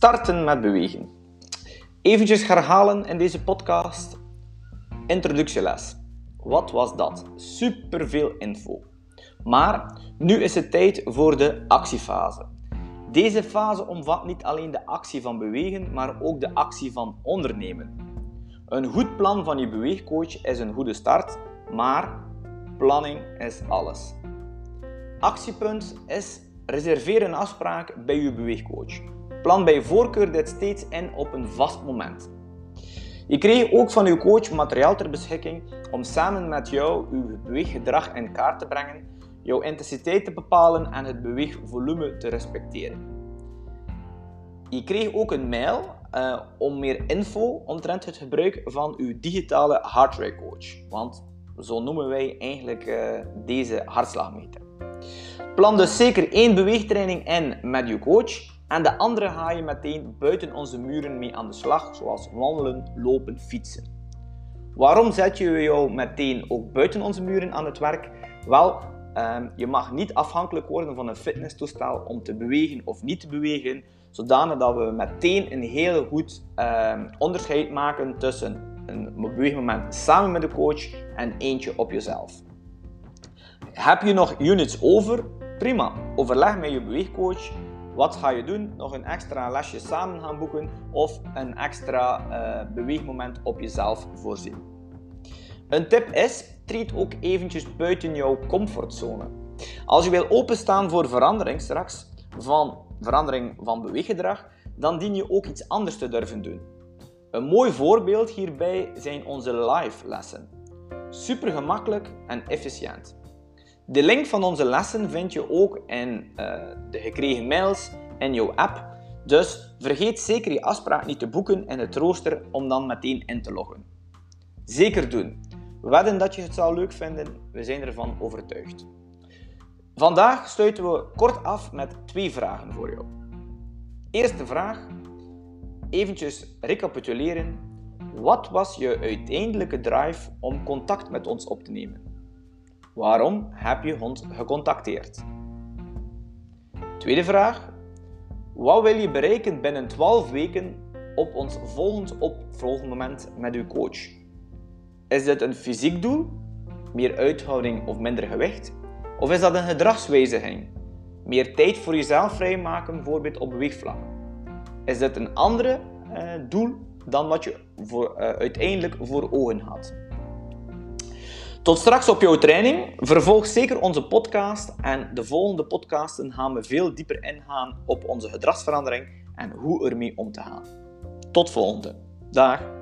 Starten met bewegen. Eventjes herhalen in deze podcast. Introductieles. Wat was dat? Superveel info. Maar nu is het tijd voor de actiefase. Deze fase omvat niet alleen de actie van bewegen, maar ook de actie van ondernemen. Een goed plan van je beweegcoach is een goede start, maar planning is alles. Actiepunt is reserveer een afspraak bij je beweegcoach. Plan bij voorkeur dit steeds in op een vast moment. Je krijgt ook van uw coach materiaal ter beschikking om samen met jou uw beweeggedrag in kaart te brengen, jouw intensiteit te bepalen en het beweegvolume te respecteren. Je kreeg ook een mail uh, om meer info omtrent het gebruik van uw digitale heart coach. Want zo noemen wij eigenlijk uh, deze hartslagmeter. Plan dus zeker één beweegtraining in met je coach en de andere ga je meteen buiten onze muren mee aan de slag, zoals wandelen, lopen, fietsen. Waarom zet je jou meteen ook buiten onze muren aan het werk? Wel, ehm, je mag niet afhankelijk worden van een fitnesstoestel om te bewegen of niet te bewegen, zodanig dat we meteen een heel goed ehm, onderscheid maken tussen een beweegmoment samen met de coach en eentje op jezelf. Heb je nog units over? Prima. Overleg met je beweegcoach wat ga je doen? Nog een extra lesje samen gaan boeken of een extra uh, beweegmoment op jezelf voorzien. Een tip is, treed ook eventjes buiten jouw comfortzone. Als je wil openstaan voor verandering straks, van verandering van beweeggedrag, dan dien je ook iets anders te durven doen. Een mooi voorbeeld hierbij zijn onze live lessen. Super gemakkelijk en efficiënt. De link van onze lessen vind je ook in uh, de gekregen mails in jouw app. Dus vergeet zeker je afspraak niet te boeken in het rooster om dan meteen in te loggen. Zeker doen. We wedden dat je het zou leuk vinden, we zijn ervan overtuigd. Vandaag sluiten we kort af met twee vragen voor jou. Eerste vraag, eventjes recapituleren. Wat was je uiteindelijke drive om contact met ons op te nemen? Waarom heb je ons gecontacteerd? Tweede vraag. Wat wil je bereiken binnen 12 weken op ons volgend opvolgmoment met uw coach? Is dit een fysiek doel? Meer uithouding of minder gewicht? Of is dat een gedragswijziging? Meer tijd voor jezelf vrijmaken, bijvoorbeeld op beweegvlak? Is dit een andere uh, doel dan wat je voor, uh, uiteindelijk voor ogen had? Tot straks op jouw training. Vervolg zeker onze podcast en de volgende podcasten gaan we veel dieper ingaan op onze gedragsverandering en hoe ermee om te gaan. Tot volgende. Dag.